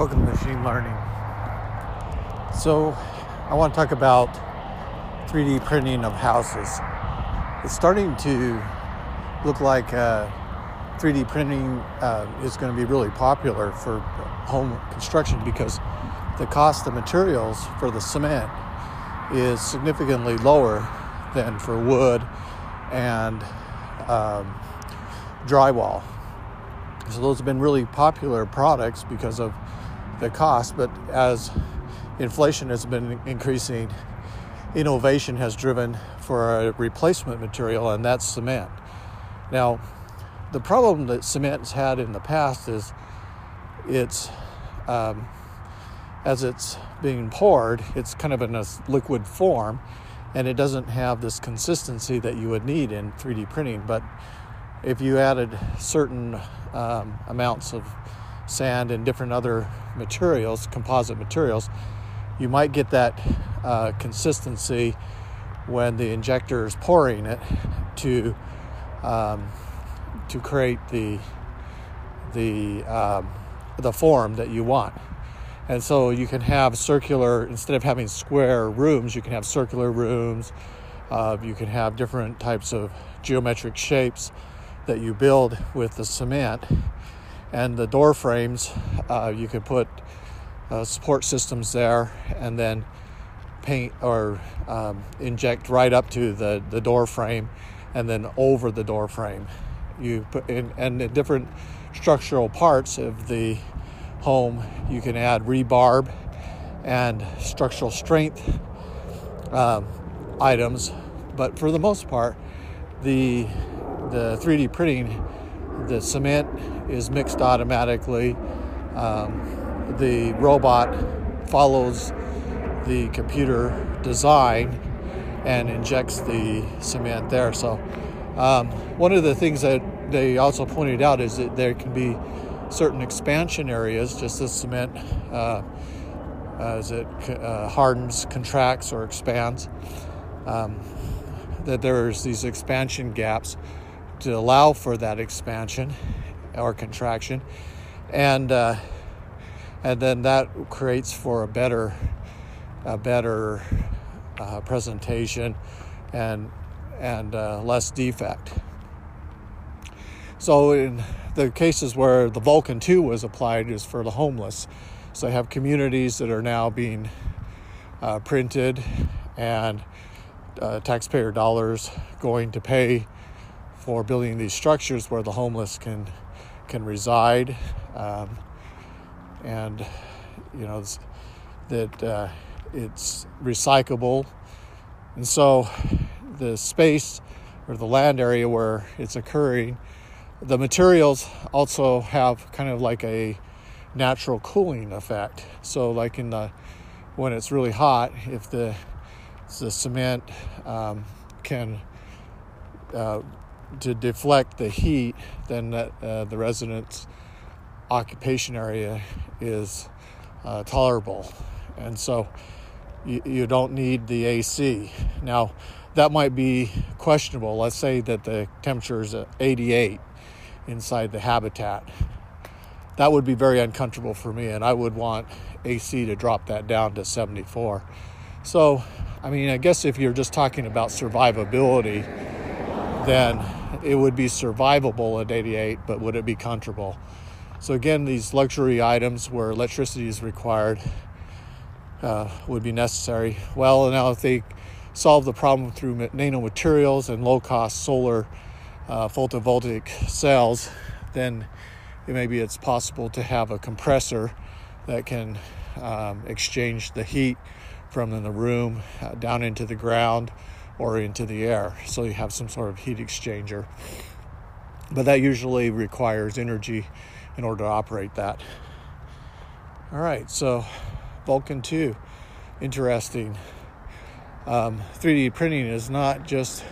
Welcome to Machine Learning. So, I want to talk about 3D printing of houses. It's starting to look like uh, 3D printing uh, is going to be really popular for home construction because the cost of materials for the cement is significantly lower than for wood and um, drywall. So those have been really popular products because of the cost, but as inflation has been increasing, innovation has driven for a replacement material, and that's cement. Now, the problem that cement's had in the past is it's um, as it's being poured, it's kind of in a liquid form, and it doesn't have this consistency that you would need in 3D printing. But if you added certain um, amounts of sand, and different other materials, composite materials, you might get that uh, consistency when the injector is pouring it to um, to create the the um, the form that you want. And so you can have circular instead of having square rooms, you can have circular rooms. Uh, you can have different types of geometric shapes that you build with the cement and the door frames uh, you could put uh, support systems there and then paint or um, inject right up to the, the door frame and then over the door frame. You put in and different structural parts of the home you can add rebar and structural strength um, items. But for the most part the the 3d printing the cement is mixed automatically. Um, the robot follows the computer design and injects the cement there. So, um, one of the things that they also pointed out is that there can be certain expansion areas, just as cement uh, as it uh, hardens, contracts, or expands. Um, that there's these expansion gaps to allow for that expansion or contraction, and uh, and then that creates for a better a better uh, presentation and and uh, less defect. So in the cases where the Vulcan 2 was applied is for the homeless. So I have communities that are now being uh, printed and uh, taxpayer dollars going to pay for building these structures where the homeless can can reside, um, and you know that uh, it's recyclable, and so the space or the land area where it's occurring, the materials also have kind of like a natural cooling effect. So, like in the when it's really hot, if the the cement um, can uh, to deflect the heat, then that, uh, the resident's occupation area is uh, tolerable. And so you, you don't need the AC. Now, that might be questionable. Let's say that the temperature is 88 inside the habitat. That would be very uncomfortable for me, and I would want AC to drop that down to 74. So, I mean, I guess if you're just talking about survivability, then it would be survivable at 88, but would it be comfortable? So again, these luxury items where electricity is required uh, would be necessary. Well, now if they solve the problem through nanomaterials and low-cost solar uh, photovoltaic cells, then it maybe it's possible to have a compressor that can um, exchange the heat from in the room uh, down into the ground or into the air. So you have some sort of heat exchanger. But that usually requires energy in order to operate that. All right, so Vulcan 2, interesting. Um, 3D printing is not just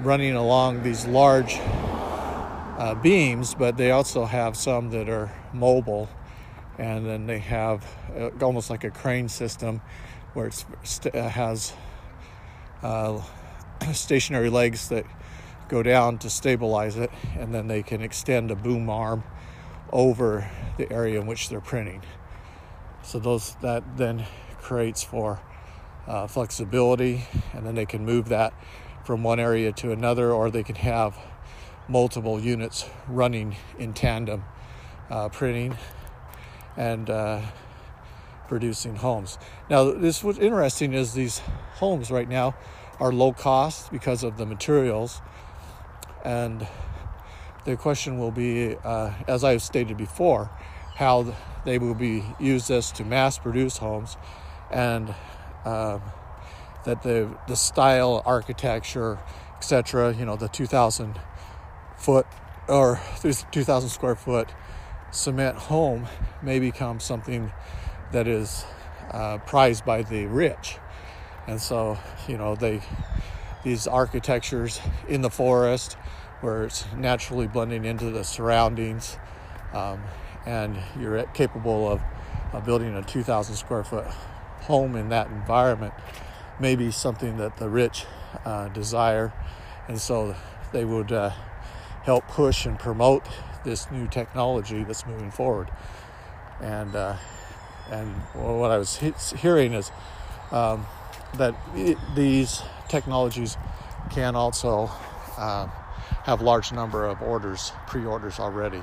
running along these large uh, beams, but they also have some that are mobile, and then they have uh, almost like a crane system where it uh, has uh, stationary legs that go down to stabilize it, and then they can extend a boom arm over the area in which they're printing. So those that then creates for uh, flexibility, and then they can move that from one area to another, or they can have multiple units running in tandem, uh, printing and uh, producing homes. Now, this what's interesting is these homes right now are low cost because of the materials, and the question will be, uh, as I've stated before, how they will be used this to mass produce homes, and um, that the the style, architecture, etc. You know, the 2,000 foot or 2,000 square foot cement home may become something that is uh, prized by the rich, and so you know they these architectures in the forest where it's naturally blending into the surroundings, um, and you're capable of, of building a 2,000 square foot home in that environment may be something that the rich uh, desire, and so they would uh, help push and promote this new technology that's moving forward. And uh, and what I was hearing is um, that it, these technologies can also uh, have large number of orders, pre-orders already.